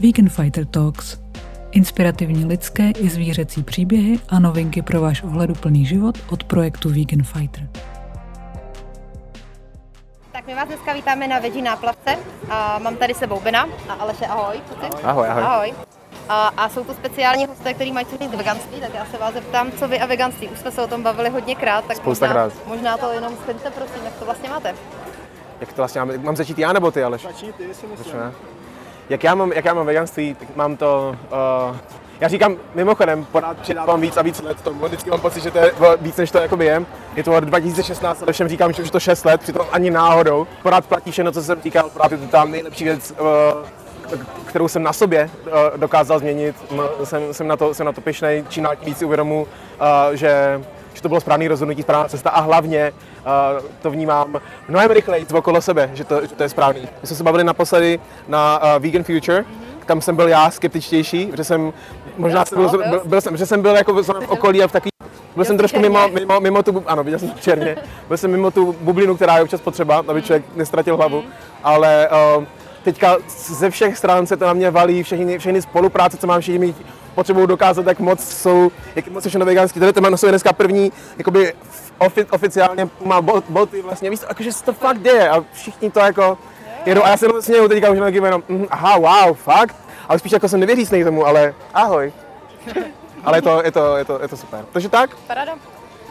Vegan Fighter Talks. Inspirativní lidské i zvířecí příběhy a novinky pro váš ohleduplný život od projektu Vegan Fighter. Tak my vás dneska vítáme na Veggie náplavce. A mám tady sebou Bena a Aleše, ahoj. Kluci. Ahoj, ahoj. ahoj. A, a jsou to speciální hosté, kteří mají co říct veganství, tak já se vás zeptám, co vy a veganství. Už jsme se o tom bavili hodněkrát, tak Spousta možná, krát. možná to jenom shrňte, prosím, jak to vlastně máte. Jak to vlastně mám, mám začít já nebo ty, Aleš? Začni ty, si myslím. Začneme. Jak já mám, jak já mám veganství, tak mám to, uh, já říkám mimochodem, pořád přidávám víc a víc let tomu, vždycky mám pocit, že to je víc, než to jakoby je. Je to od 2016, ale všem říkám, že už to 6 let, přitom ani náhodou. Pořád platí všechno, co jsem říkal, pořád je to tam nejlepší věc, uh, kterou jsem na sobě uh, dokázal změnit. Jsem, jsem, na to, jsem na to pyšnej, čím dál víc si uvědomu, uh, že že to bylo správné rozhodnutí, správná cesta a hlavně uh, to vnímám mnohem rychleji okolo sebe, že to, že to je správný. My jsme se bavili naposledy na uh, Vegan Future, tam jsem byl já skeptičtější, že jsem možná jsem byl, byl jsi? byl, byl, jsem, že jsem byl jako v okolí a v takový byl jsem trošku mimo, mimo, mimo tu, ano, viděl jsem černě, byl jsem mimo tu bublinu, která je občas potřeba, aby člověk nestratil hlavu, ale uh, teďka ze všech stran se to na mě valí, všechny, všechny spolupráce, co mám všichni mít, potřebují dokázat, jak moc jsou, jak moc je všechno veganský. Tady to nosuje dneska první, jakoby ofi, oficiálně má bot, boty vlastně, víš, jakože se to fakt děje a všichni to jako jedou a já se jenom směju teďka už taky jenom, mm, aha, wow, fakt, ale spíš jako jsem nevěřícný tomu, ale ahoj. ale je to, je to, je to, je to super. Takže tak, Paráda.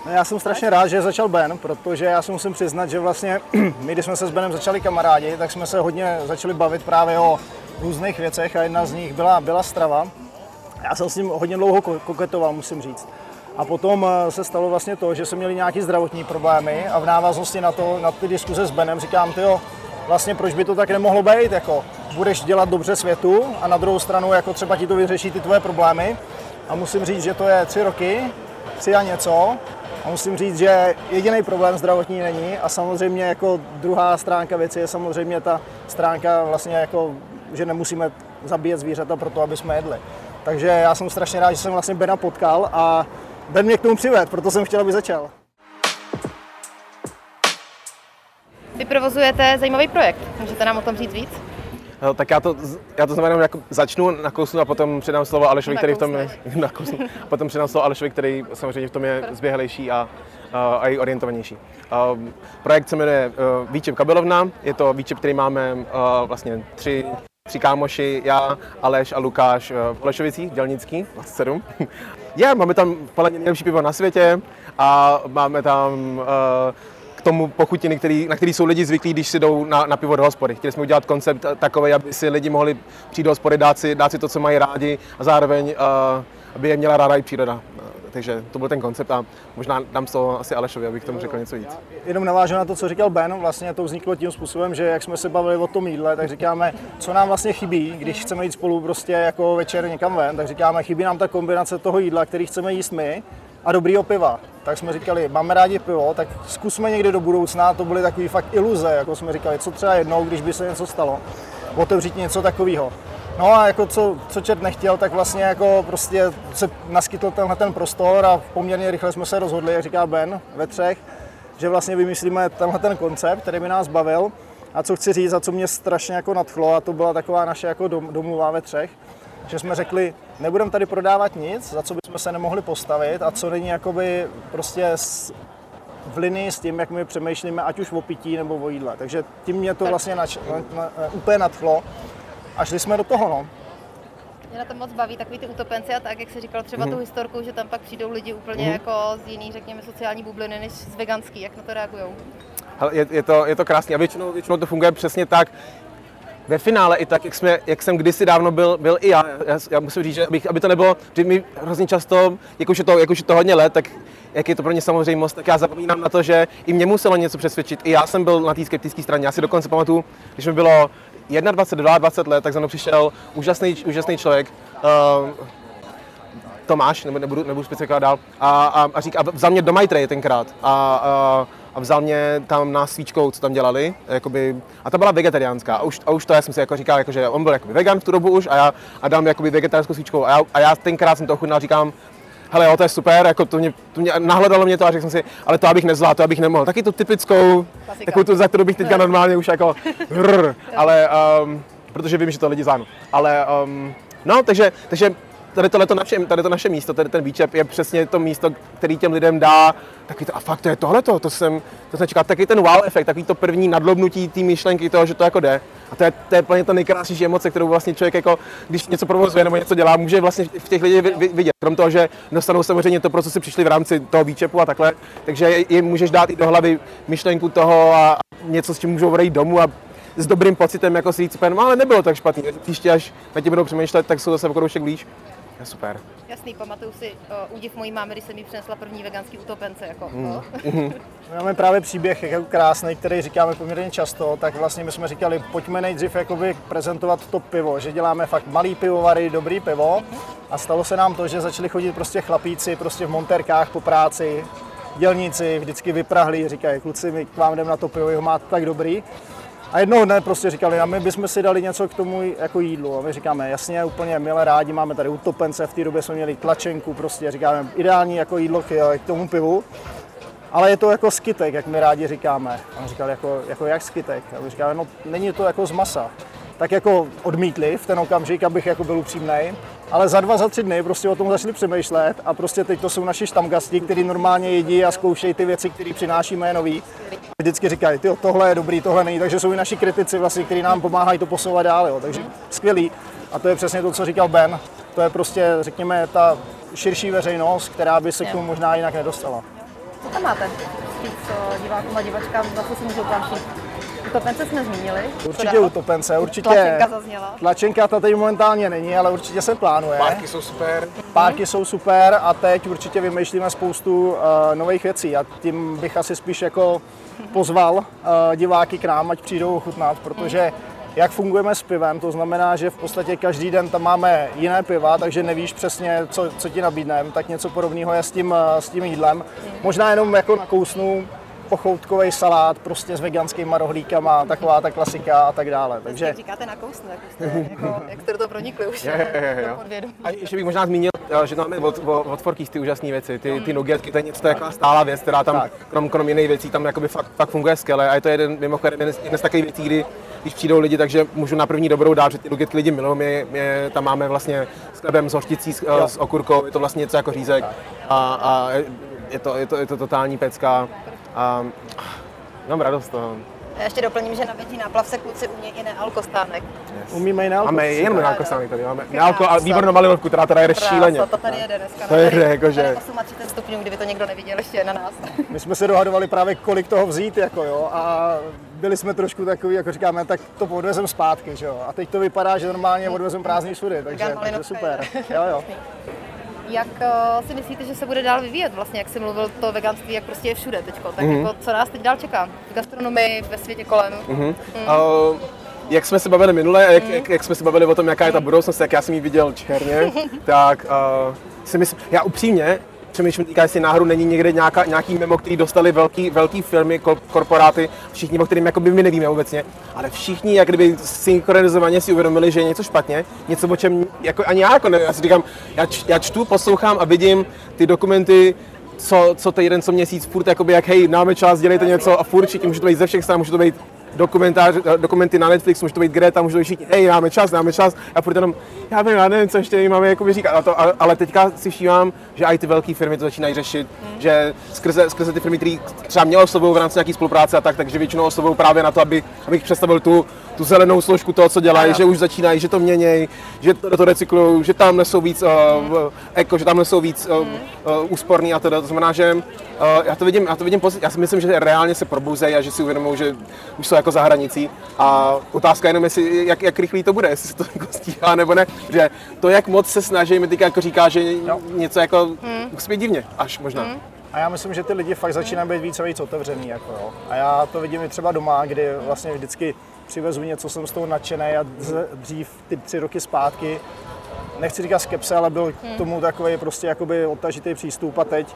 No, já jsem strašně rád, že začal Ben, protože já si musím přiznat, že vlastně my, když jsme se s Benem začali kamarádi, tak jsme se hodně začali bavit právě o různých věcech a jedna z nich byla, byla strava. Já jsem s ním hodně dlouho ko- koketoval, musím říct. A potom eh, se stalo vlastně to, že jsme měli nějaké zdravotní problémy a v návaznosti na, to, na ty diskuze s Benem říkám, ty vlastně proč by to tak nemohlo být, jako budeš dělat dobře světu a na druhou stranu jako třeba ti to vyřeší ty tvoje problémy. A musím říct, že to je tři roky, tři a něco. A musím říct, že jediný problém zdravotní není a samozřejmě jako druhá stránka věci je samozřejmě ta stránka vlastně jako, že nemusíme zabíjet zvířata pro to, aby jsme jedli. Takže já jsem strašně rád, že jsem vlastně Bena potkal a Ben mě k tomu přived, proto jsem chtěl, aby začal. Vy provozujete zajímavý projekt, můžete nám o tom říct víc? No, tak já to, já to znamená, jako začnu, nakousnu a potom předám slovo Alešovi, který v tom je, nakousnu, potom předám slovo Alešovi, který samozřejmě v tom je zběhlejší a, a, a i orientovanější. Um, projekt se jmenuje uh, Výčep Kabelovna, je to výčep, který máme uh, vlastně tři, tři kámoši, já, Aleš a Lukáš uh, v Holešovicích, Dělnický, 27. Je, máme tam podle nejlepší pivo na světě a máme tam uh, k tomu pochutiny, který, na který jsou lidi zvyklí, když si jdou na, na pivo do hospody. Chtěli jsme udělat koncept takový, aby si lidi mohli přijít do hospody, dát si, dát si to, co mají rádi a zároveň, uh, aby je měla ráda i příroda. Takže to byl ten koncept a možná dám to asi Alešovi, abych k tomu řekl něco víc. Jenom navážu na to, co říkal Ben, vlastně to vzniklo tím způsobem, že jak jsme se bavili o tom jídle, tak říkáme, co nám vlastně chybí, když chceme jít spolu prostě jako večer někam ven, tak říkáme, chybí nám ta kombinace toho jídla, který chceme jíst my a dobrýho piva. Tak jsme říkali, máme rádi pivo, tak zkusme někdy do budoucna, to byly takové fakt iluze, jako jsme říkali, co třeba jednou, když by se něco stalo, otevřít něco takového. No a jako co, co čert nechtěl, tak vlastně jako prostě se naskytl tenhle ten prostor a poměrně rychle jsme se rozhodli, jak říká Ben, ve třech, že vlastně vymyslíme tenhle ten koncept, který by nás bavil. A co chci říct, a co mě strašně jako nadchlo, a to byla taková naše jako dom, domluva ve třech, že jsme řekli, nebudeme tady prodávat nic, za co bychom se nemohli postavit a co není jakoby prostě s, v linii s tím, jak my přemýšlíme, ať už o pití nebo o jídle. Takže tím mě to vlastně nač, na, na, úplně nadchlo a šli jsme do toho. No. Mě na to moc baví, takový ty utopenci a tak, jak jsi říkal třeba Mhm. tu historku, že tam pak přijdou lidi úplně jako z jiný, řekněme, sociální bubliny, než z veganský. Jak na to reagují? Hele, je, je, to, je to krásný a většinou, většinou to funguje přesně tak, ve finále i tak, jak, jsme, jak jsem kdysi dávno byl, byl i já. já. Já musím říct, že abych, aby to nebylo, že mi hrozně často, jak už, je to, jak už je to hodně let, tak jak je to pro ně samozřejmost, tak já zapomínám na to, že i mě muselo něco přesvědčit. I já jsem byl na té skeptické straně. Já si dokonce pamatuju, když mi bylo 21, 20 let, tak za mnou přišel úžasný, úžasný člověk, uh, Tomáš, nebo nebudu, nebudu specifikovat dál, a, a, a, říká, a vzal mě do Maitrey tenkrát a, a, a vzal mě tam na svíčkou, co tam dělali, jakoby, a ta byla vegetariánská a už, a už to já jsem si jako říkal, jako, že on byl jakoby vegan v tu dobu už a já a dám jakoby vegetariánskou svíčkou a já, a já tenkrát jsem to ochutnal, říkám, hele jo, to je super, jako to mě, to mě nahledalo mě to a řekl jsem si, ale to abych nezvládl, to abych nemohl. Taky tu typickou, Klasika. takovou tu, za kterou bych teďka normálně už jako, rrr, ale um, protože vím, že to lidi zájmu. Ale um, no, takže, takže tady, tohleto naše, tady to naše místo, tady ten výčep je přesně to místo, který těm lidem dá taky to, a fakt to je tohleto, to jsem, to jsem čekal, taky ten wow efekt, takový to první nadlobnutí té myšlenky toho, že to jako jde. A to je, to je plně ta nejkrásnější emoce, kterou vlastně člověk jako, když něco provozuje nebo něco dělá, může vlastně v těch lidech vidět. Krom toho, že dostanou samozřejmě to, pro co si přišli v rámci toho výčepu a takhle, takže jim můžeš dát i do hlavy myšlenku toho a něco, s čím můžou odejít domů a s dobrým pocitem, jako si říct, no ale nebylo tak špatný. Příště, až na tím budou přemýšlet, tak jsou zase kroužek blíž. Je super. Jasný, pamatuju si uh, údiv mojí mámy, když jsem jí přinesla první veganský utopence. Jako, Mm. no. My máme právě příběh jako krásný, který říkáme poměrně často, tak vlastně my jsme říkali, pojďme nejdřív jakoby prezentovat to pivo, že děláme fakt malý pivovary, dobrý pivo a stalo se nám to, že začali chodit prostě chlapíci prostě v monterkách po práci, dělníci vždycky vyprahlí, říkají, kluci, my k vám jdeme na to pivo, ho máte tak dobrý. A jednoho dne prostě říkali, a my bychom si dali něco k tomu jako jídlu. A my říkáme, jasně, úplně milé rádi, máme tady utopence, v té době jsme měli tlačenku, prostě říkáme, ideální jako jídlo k, k tomu pivu. Ale je to jako skitek, jak my rádi říkáme. A on říkal, jako, jako jak skitek? A my říkáme, no není to jako z masa. Tak jako odmítli v ten okamžik, abych jako byl upřímný. Ale za dva, za tři dny prostě o tom začali přemýšlet a prostě teď to jsou naši štamgasti, kteří normálně jedí a zkoušejí ty věci, které přinášíme nový. Vždycky říkají, ty tohle je dobrý, tohle není, takže jsou i naši kritici, vlastně, kteří nám pomáhají to posouvat dál. Jo. Takže skvělý. A to je přesně to, co říkal Ben. To je prostě, řekněme, ta širší veřejnost, která by se k tomu možná jinak nedostala. Co tam máte? Co divákům a divačkám, co si můžou pamšit? Utopence jsme zmínili. Určitě utopence, určitě. Tlačenka zazněla. Tlačenka ta tady momentálně není, ale určitě se plánuje. Párky jsou super. Párky jsou super a teď určitě vymýšlíme spoustu uh, nových věcí a tím bych asi spíš jako pozval uh, diváky k nám, ať přijdou ochutnat, protože jak fungujeme s pivem, to znamená, že v podstatě každý den tam máme jiné piva, takže nevíš přesně, co, co ti nabídneme, tak něco podobného je s tím, uh, s tím jídlem. Možná jenom jako nakousnu pochoutkový salát prostě s veganskými rohlíkama, taková ta klasika a tak dále. Takže Jak říkáte na kousnu, jak, jste, jako, jak jste do toho pronikli už. Jo, jo, jo, jo. A ještě bych možná zmínil, eh, že máme od, od, od Forkys ty úžasné věci, ty, ty nugetky, to je něco, to je jako stálá věc, která tam, Tak. krom, krom jiných věcí, tam jakoby fakt, fakt funguje skvěle a je to jeden, mimochodem jeden, z- jeden z takových věcí, kdy když přijdou lidi, takže můžu na první dobrou dát, že ty nugetky lidi milují, my, my je tam máme vlastně s chlebem, s hořticí, s, eh, s okurkou, je to vlastně něco jako řízek a, a je, to, je, to, je to totální pecka a mám radost z toho. Já ještě doplním, že na větí náplav se kluci umějí i nealkostánek. umíme i nealko. Máme jenom Super. nealko sami tady, máme nealko a výbornou malinovku, která teda jede šíleně. Krása, to tady jede dneska. To jede, Tady- jakože- tady 38 stupňů, kdyby to někdo neviděl ještě na nás. My jsme se dohadovali právě, kolik toho vzít, jako jo, a byli jsme trošku takový, jako říkáme, tak to odvezem zpátky, že jo. A teď to vypadá, že normálně odvezem prázdný sudy, takže, takže super. je. Jo, jo. Jak uh, si myslíte, že se bude dál vyvíjet vlastně, jak jsi mluvil, to veganství, jak prostě je všude teďko, tak Mhm. jako, co nás teď dál čeká? V gastronomii, ve světě kolem. Uh, jak jsme se bavili minule, a jak, Mhm. jak, jak jsme se bavili o tom, jaká je ta budoucnost, jak já jsem ji viděl černě, tak uh, si myslím, já upřímně přemýšlím, teďka, jestli náhodou není někde nějaká, nějaký memo, který dostali velký, velký firmy, kor- korporáty, všichni, o kterým jako by my nevíme obecně, ale všichni jak kdyby synchronizovaně si uvědomili, že je něco špatně, něco, o čem jako ani já jako ne, já si říkám, já, č, já čtu, poslouchám a vidím ty dokumenty, co, co týden, co měsíc, furt jakoby jak hej, máme čas, dělejte něco a furt všichni, může to být ze všech stran, může to být dokumentář, dokumenty na Netflix, může to být Greta, může to být všichni, hej, máme čas, máme čas, a furt jenom, já vím, já nevím, co ještě máme jakoby říkat, a to, a- ale teďka si všímám, že i ty velké firmy to začínají řešit, že skrze, skrze ty firmy, které třeba měly oslovují v rámci nějaké spolupráce a tak, takže většinou oslovují právě na to, aby, abych představil tu, tu zelenou složku toho, co dělají, že už začínají, že to měnějí, že to, to recyklují, že tam nesou víc uh, v- eko, že tam nesou víc uh, uh, úsporný a teda. To znamená, že uh, já to vidím, já to vidím. Já si myslím, že reálně se probouzejí a že si uvědomují, že už jsou jako za hranicí. A otázka je jenom, jestli, jak, jak rychlý to bude, jestli se to jako stíhá nebo ne. Že to, jak moc se snaží, mi teďka jako říká, že něco jako musí být divně, až možná. A já myslím, že ty lidi fakt začínají být víc a víc otevřený. Jako jo. A já to vidím i třeba doma, kdy vlastně vždycky přivezu něco, jsem z toho nadšený a dřív ty tři roky zpátky, nechci říkat skepse, ale byl k tomu takový prostě jakoby odtažitý přístup a teď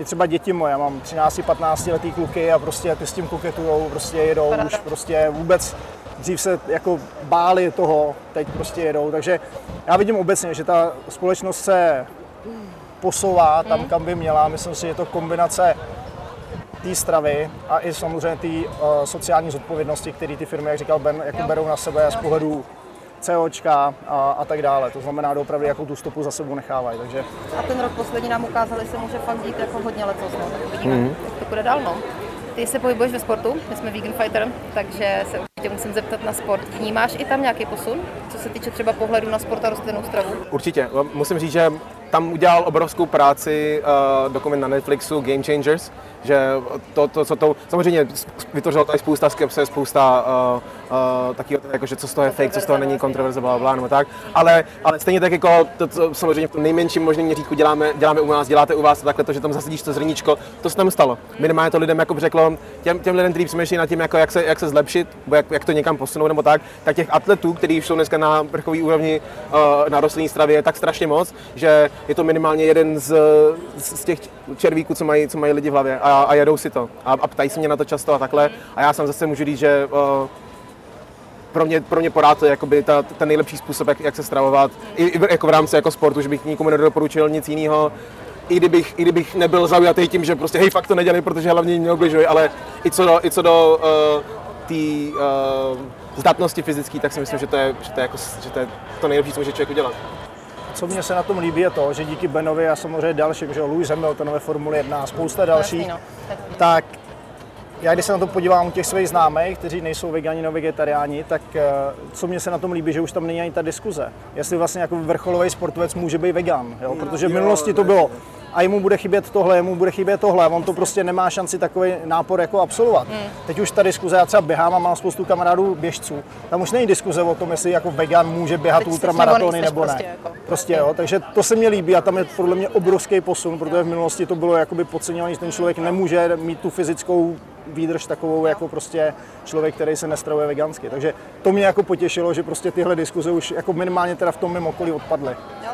i třeba děti moje, já mám 13-15 letý kluky a prostě ty s tím koketujou, prostě jedou, Paráda. už prostě vůbec dřív se jako báli toho, teď prostě jedou, takže já vidím obecně, že ta společnost se posouvá tam, kam by měla. Myslím si, že je to kombinace té stravy a i samozřejmě té uh, sociální zodpovědnosti, které ty firmy, jak říkal Ben, jako berou na sebe z pohledu COčka a, a tak dále. To znamená, opravdu jakou tu stopu za sebou nechávají. Takže... A ten rok poslední nám ukázal, že se může fakt dít jako hodně letos, no, tak uvidíme, mm-hmm. jak to bude dál, no. Ty se pohybuješ ve sportu, my jsme Vegan Fighter, takže se určitě musím zeptat na sport. Vnímáš i tam nějaký posun, co se týče třeba pohledu na sport a rostlinnou stravu? Určitě. Musím říct, že tam udělal obrovskou práci uh, dokument na Netflixu Game Changers, že to, to co to, samozřejmě vytvořilo tady spousta skepse, spousta uh, uh, taky, jako, že co z toho je fake, co z toho není kontroverze, bla, bla, nebo tak, ale, ale stejně tak jako to, co samozřejmě v tom nejmenším možném měřítku děláme, děláme u nás, děláte u vás, takhle to, že tam zasadíš to zrníčko, to se tam stalo. Minimálně to lidem jako řeklo, těm, těm lidem, kteří přemýšlí nad tím, jako jak, se, jak se zlepšit, nebo jak, jak, to někam posunout nebo tak, tak těch atletů, kteří jsou dneska na vrchové úrovni uh, na rostlinné stravě, je tak strašně moc, že je to minimálně jeden z, z těch červíků, co mají, co mají lidi v hlavě a, a jedou si to. A, a ptají se mě na to často a takhle. A já sám zase můžu říct, že uh, pro mě, pro mě porád to je jakoby ta, ten nejlepší způsob, jak, jak se stravovat, i, i jako v rámci jako sportu, že bych nikomu nedoporučil nic jiného, i kdybych, i kdybych nebyl zaujatý tím, že prostě hej, fakt to nedělej, protože hlavně mě obližují, ale i co do, i co do uh, té uh, zdatnosti fyzické, tak si myslím, že to je, že to je, jako, že to, je to nejlepší, co může člověk udělat co mě se na tom líbí, je to, že díky Benovi a samozřejmě dalším, že Louis Hamilton ve Formule 1 a spousta dalších, no. tak já když se na to podívám u těch svých známých, kteří nejsou vegani nebo vegetariáni, tak eh, co mě se na tom líbí, že už tam není ani ta diskuze. Jestli vlastně jako vrcholový sportovec může být vegan, jo? protože v minulosti to bylo a jemu bude chybět tohle, jemu bude chybět tohle, on to prostě nemá šanci takový nápor jako absolvovat. Hmm. Teď už ta diskuze, já třeba běhám a mám spoustu kamarádů běžců, tam už není diskuze o tom, jestli jako vegan může běhat ultramaratony nebo ne. Prostě, jako. prostě jo, takže to se mi líbí a tam je podle mě obrovský posun, protože v minulosti to bylo jakoby podceňované, že ten člověk nemůže mít tu fyzickou výdrž takovou jako prostě člověk, který se nestravuje vegansky. Takže to mě jako potěšilo, že prostě tyhle diskuze už jako minimálně teda v tom mimo okolí odpadly. Jo,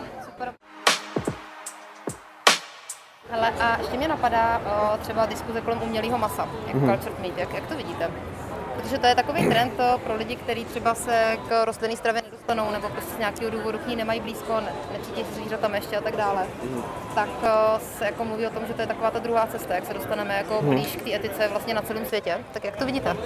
Hele, a ještě mě napadá o, třeba diskuze kolem umělého masa, jako mm-hmm. cultured meat. Jak, jak to vidíte? Protože to je takový trend pro lidi, kteří třeba se k rostlinné stravě nedostanou nebo prostě z nějakého důvodu k ní nemají blízko, ne, necítí se zvířata ještě a tak dále. Mm. Tak se jako mluví o tom, že to je taková ta druhá cesta, jak se dostaneme jako mm. blíž k té etice vlastně na celém světě. Tak jak to vidíte?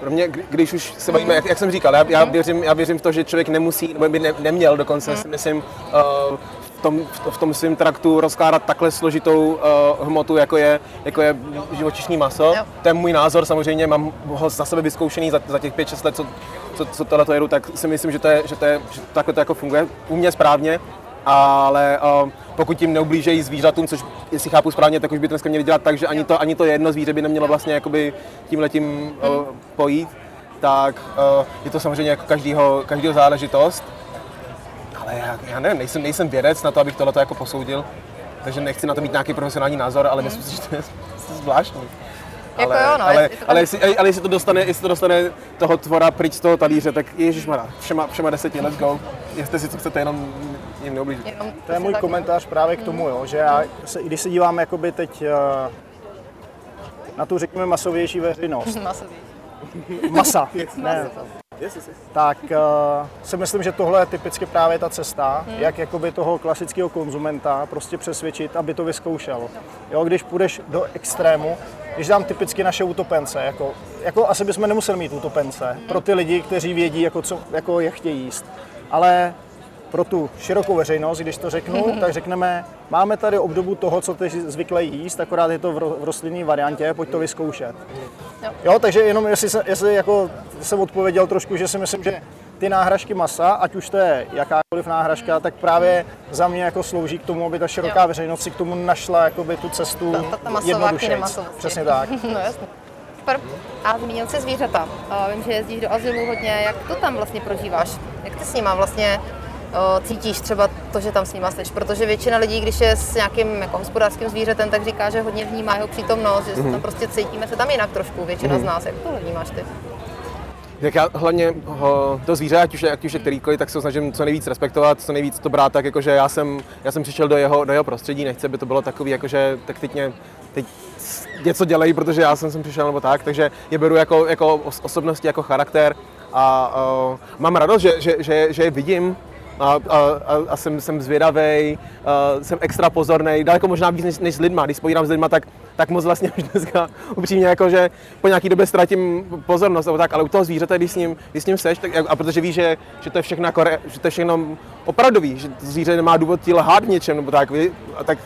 Pro mě, když už se bavíme, jak, jak jsem říkal, já, já, věřím, já věřím v to, že člověk nemusí, nebo by ne, neměl dokonce, mm. si myslím, uh, tom, v tom svém traktu rozkládat takhle složitou uh, hmotu, jako je, jako je živočišní maso. Jo. To je můj názor, samozřejmě mám ho za sebe vyzkoušený za, za těch 5-6 let, co, co, co tohle to jedu, tak si myslím, že, to je, že, to je, že takhle to jako funguje u mě správně, ale uh, pokud tím neublížejí zvířatům, což jestli chápu správně, tak už by dneska měli dělat tak, že ani to, ani to jedno zvíře by nemělo vlastně jakoby tímhletím uh, pojít, tak uh, je to samozřejmě jako každýho, každýho záležitost ale já, já nevím, nejsem, nejsem vědec na to, abych tohle jako posoudil, takže nechci na to mít nějaký profesionální názor, ale mm. myslím si, že to je zvláštní. Jako ale, jo, no, ale, ale, jestli, ale jestli, to dostane, jestli to dostane toho tvora pryč z toho talíře, tak ježišmarja, všema, všema deseti, let's go. Jeste si, co chcete, jenom jim neublížit. To je můj komentář právě k tomu, jo, že já, se, když se dívám jakoby teď uh, na tu, řekněme, masovější veřejnost. Masovější. Masa. ne. Tak uh, si myslím, že tohle je typicky právě ta cesta, hmm. jak jakoby toho klasického konzumenta prostě přesvědčit, aby to vyzkoušel. Jo, když půjdeš do extrému, když dám typicky naše utopence, jako, jako asi bychom nemuseli mít utopence hmm. pro ty lidi, kteří vědí, jako, co, jako je chtějí jíst. Ale pro tu širokou veřejnost, když to řeknu, mm-hmm. tak řekneme, máme tady obdobu toho, co ty zvykle jíst, akorát je to v rostlinné variantě, pojď to vyzkoušet. Jo. jo, takže jenom jestli, se, jestli jako jsem odpověděl trošku, že si myslím, že ty náhražky masa, ať už to je jakákoliv náhražka, tak právě za mě jako slouží k tomu, aby ta široká jo. veřejnost si k tomu našla jakoby tu cestu ta, ta, ta jednoduše. Přesně tak. no jasně. Super. A zmínil jsi zvířata. Vím, že jezdíš do azylu hodně. Jak to tam vlastně prožíváš? Jak ty s nima vlastně cítíš třeba to, že tam s nima jsi, protože většina lidí, když je s nějakým jako hospodářským zvířetem, tak říká, že hodně vnímá jeho přítomnost, že mm-hmm. tam prostě cítíme se tam jinak trošku, většina mm-hmm. z nás. Jak to vnímáš ty? Jak já hlavně ho, to zvíře, ať už, je, ať už je kterýkoliv, tak se ho snažím co nejvíc respektovat, co nejvíc to brát tak, jakože já jsem, já jsem přišel do jeho, do jeho prostředí, nechci, aby to bylo takový, jakože tak teď, mě, teď něco dělají, protože já jsem sem přišel nebo tak, takže je beru jako, jako osobnosti, jako charakter a uh, mám radost, že, že, že, že je vidím a, a, a jsem, jsem zvědavý, jsem extra pozorný, daleko možná víc než, než s lidma. Když spojím s lidma, tak, tak moc vlastně už dneska upřímně jako, že po nějaký době ztratím pozornost, nebo tak, ale u toho zvířete, když s ním, když s ním seš, tak, a protože víš, že, že, to je všechno, jako, že to je všechno opravdový, že zvíře nemá důvod ti lhát něčem, nebo tak, a tak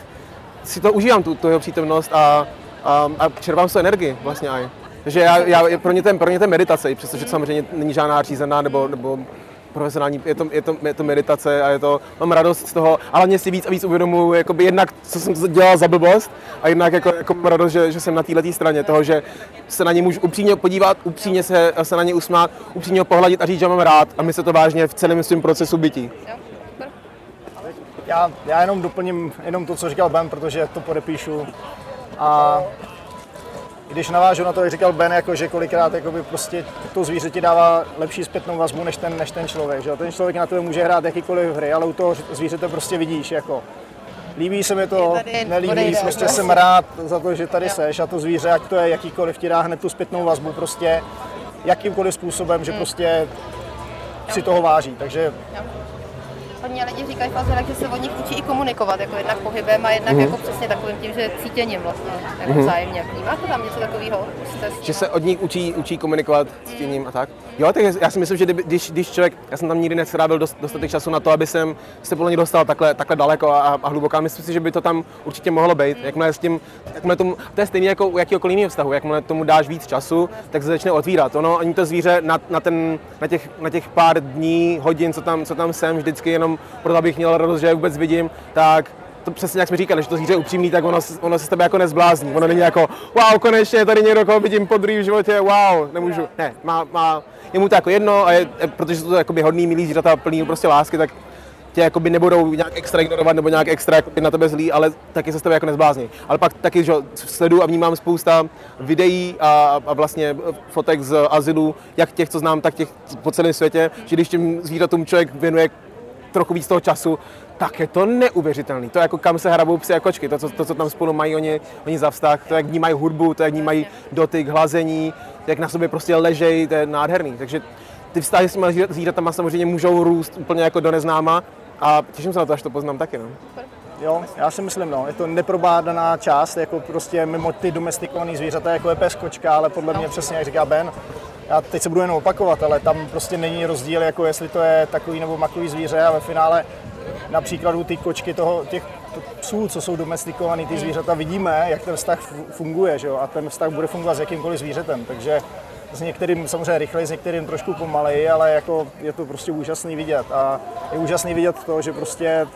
si to užívám, tu, tu jeho přítomnost a, a, a čerpám se energii vlastně aj. Takže já, já, pro, ně ten, pro ně ten meditace, přestože samozřejmě není žádná řízená nebo, nebo profesionální, je to, je, to, je to meditace a je to, mám radost z toho, ale mě si víc a víc uvědomuji, jakoby jednak, co jsem dělal za blbost a jednak jako, jako mám radost, že, že jsem na této straně toho, že se na ně můžu upřímně podívat, upřímně se, se na ně usmát, upřímně ho pohladit a říct, že mám rád a my se to vážně v celém svém procesu bytí. Já, já jenom doplním jenom to, co říkal Ben, protože to podepíšu. A když navážu na to, jak říkal Ben, jako, že kolikrát jakoby, prostě to zvíře ti dává lepší zpětnou vazbu než ten, než ten člověk. Že? Ten člověk na to může hrát jakýkoliv hry, ale u toho zvířete prostě vidíš. Jako, líbí se mi to, nelíbí, prostě jsem rád za to, že tady seš a to zvíře, ať to je jakýkoliv, ti dá hned tu zpětnou vazbu prostě jakýmkoliv způsobem, že hmm. prostě si toho váží. Takže hodně lidi říkají v azylech, že se od nich učí i komunikovat, jako jednak pohybem a jednak mm-hmm. jako přesně takovým tím, že cítěním vlastně, jako mm-hmm. vzájemně. Vnímáte tam něco takového? Že se od nich učí, učí komunikovat cítěním a tak? Jo, tak já si myslím, že když, když člověk, já jsem tam nikdy nestrávil dost, dostatek času na to, aby jsem se podle něj dostal takhle, takhle daleko a, a hluboko. myslím si, že by to tam určitě mohlo být. Mm. Jakmile s tím, jakmile tomu, to je stejně jako u jakýkoliv jiného vztahu, jakmile tomu dáš víc času, tak se začne otvírat. Ono, ani to zvíře na, na, ten, na, těch, na těch pár dní, hodin, co tam, co tam jsem, vždycky jenom proto, abych měl radost, že je vůbec vidím, tak to přesně jak jsme říkali, že to zvíře je upřímný, tak ono, ono se s tebe jako nezblázní. Ono není jako, wow, konečně tady někdo, koho vidím po v životě, wow, nemůžu. Ne, má, má, je mu to jako jedno, a je, protože jsou to jakoby hodný, milý zvířata, plný prostě lásky, tak tě jakoby nebudou nějak extra ignorovat nebo nějak extra na tebe zlý, ale taky se s tebe jako nezblázní. Ale pak taky, že sledu a vnímám spousta videí a, a vlastně fotek z azylu, jak těch, co znám, tak těch po celém světě, že když těm zvířatům člověk věnuje trochu víc toho času, tak je to neuvěřitelný. To jako kam se hrabou psy a kočky, to, co, to, co tam spolu mají oni, oni za vztah, to jak vnímají hudbu, to jak vnímají dotyk, hlazení, jak na sobě prostě ležejí, to je nádherný. Takže ty vztahy s těmi zvířatama samozřejmě můžou růst úplně jako do neznáma a těším se na to, až to poznám taky. No. Jo, já si myslím, no, je to neprobádaná část, jako prostě mimo ty domestikované zvířata, jako je pes, kočka, ale podle mě přesně, jak říká Ben, já teď se budu jenom opakovat, ale tam prostě není rozdíl, jako jestli to je takový nebo makový zvíře a ve finále například u ty kočky toho, těch psů, co jsou domestikovaný, ty zvířata, vidíme, jak ten vztah funguje, že jo? a ten vztah bude fungovat s jakýmkoliv zvířetem, takže s některým samozřejmě rychleji, s některým trošku pomaleji, ale jako je to prostě úžasný vidět a je úžasný vidět to, že prostě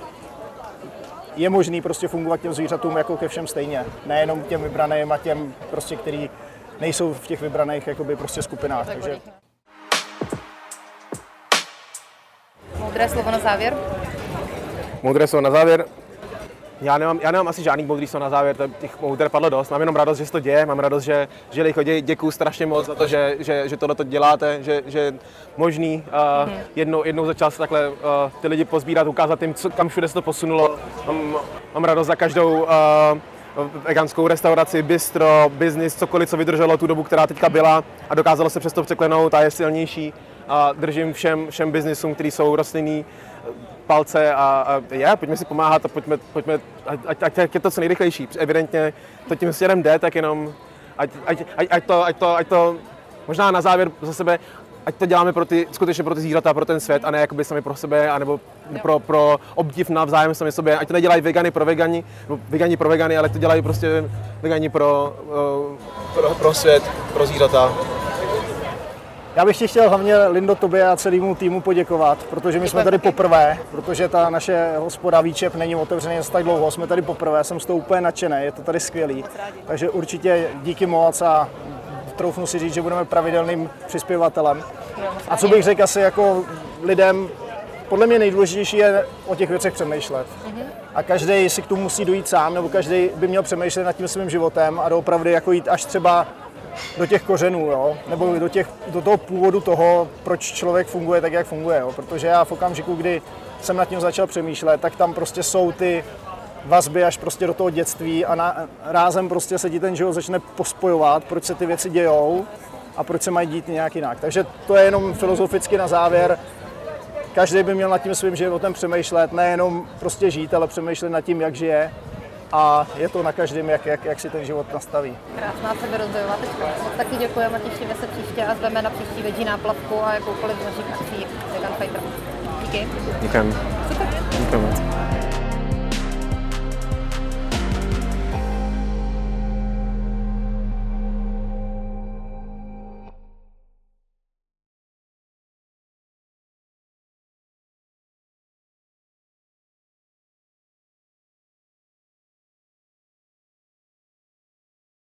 je možný prostě fungovat těm zvířatům jako ke všem stejně, nejenom těm vybraným a těm prostě, který nejsou v těch vybraných jakoby prostě skupinách. Tak takže... Moudré slovo na závěr? Moudré slovo na závěr. Já nemám, já nemám asi žádný moudrý slovo na závěr, těch moudré padlo dost. Mám jenom radost, že se to děje, mám radost, že, že lidi chodí. Děkuji strašně moc za to, že, že, že tohle to děláte, že, že možný uh, mm-hmm. jednou, jednou za čas takhle uh, ty lidi pozbírat, ukázat jim, co, kam všude se to posunulo. Mám, mám radost za každou uh, veganskou restauraci, bistro, biznis, cokoliv, co vydrželo tu dobu, která teďka byla a dokázalo se přesto překlenout a je silnější. A držím všem, všem biznisům, kteří jsou rostlinný, palce a, a je, pojďme si pomáhat a pojďme, pojďme ať, ať, ať je to co nejrychlejší. Evidentně to tím směrem jde, tak jenom ať, ať, ať, ať, to, ať, to, ať to možná na závěr za sebe ať to děláme pro ty, skutečně pro ty zvířata, pro ten svět a ne jakoby sami pro sebe, anebo pro, pro obdiv navzájem sami sobě. Ať to nedělají vegany pro vegani, nebo vegani pro vegany, ale to dělají prostě vegani pro, eh, pro, pro svět, pro zvířata. Já bych ti chtěl hlavně Lindo tobě a celému týmu poděkovat, protože my jsme tady poprvé, protože ta naše hospoda Výčep není otevřený jen tak dlouho, jsme tady poprvé, jsem z toho úplně nadšený, je to tady skvělý. Takže určitě díky moc a troufnu si říct, že budeme pravidelným přispěvatelem. A co bych řekl asi jako lidem, podle mě nejdůležitější je o těch věcech přemýšlet. A každý si k tomu musí dojít sám, nebo každý by měl přemýšlet nad tím svým životem a doopravdy jako jít až třeba do těch kořenů, jo? nebo do, těch, do toho původu toho, proč člověk funguje tak, jak funguje. Jo? Protože já v okamžiku, kdy jsem nad tím začal přemýšlet, tak tam prostě jsou ty vazby až prostě do toho dětství a na, rázem prostě se ti ten život začne pospojovat, proč se ty věci dějou a proč se mají dít nějak jinak. Takže to je jenom filozoficky na závěr. každý by měl nad tím svým životem přemýšlet, nejenom prostě žít, ale přemýšlet nad tím, jak žije a je to na každém, jak, jak, jak si ten život nastaví. Krásná seberozvojová tečka. Taky děkujeme, těšíme se příště a zveme na příští veggie náplavku a jakoukoliv z našich akcí Vegan Fighter. Díky. Děkujeme. Děkujeme.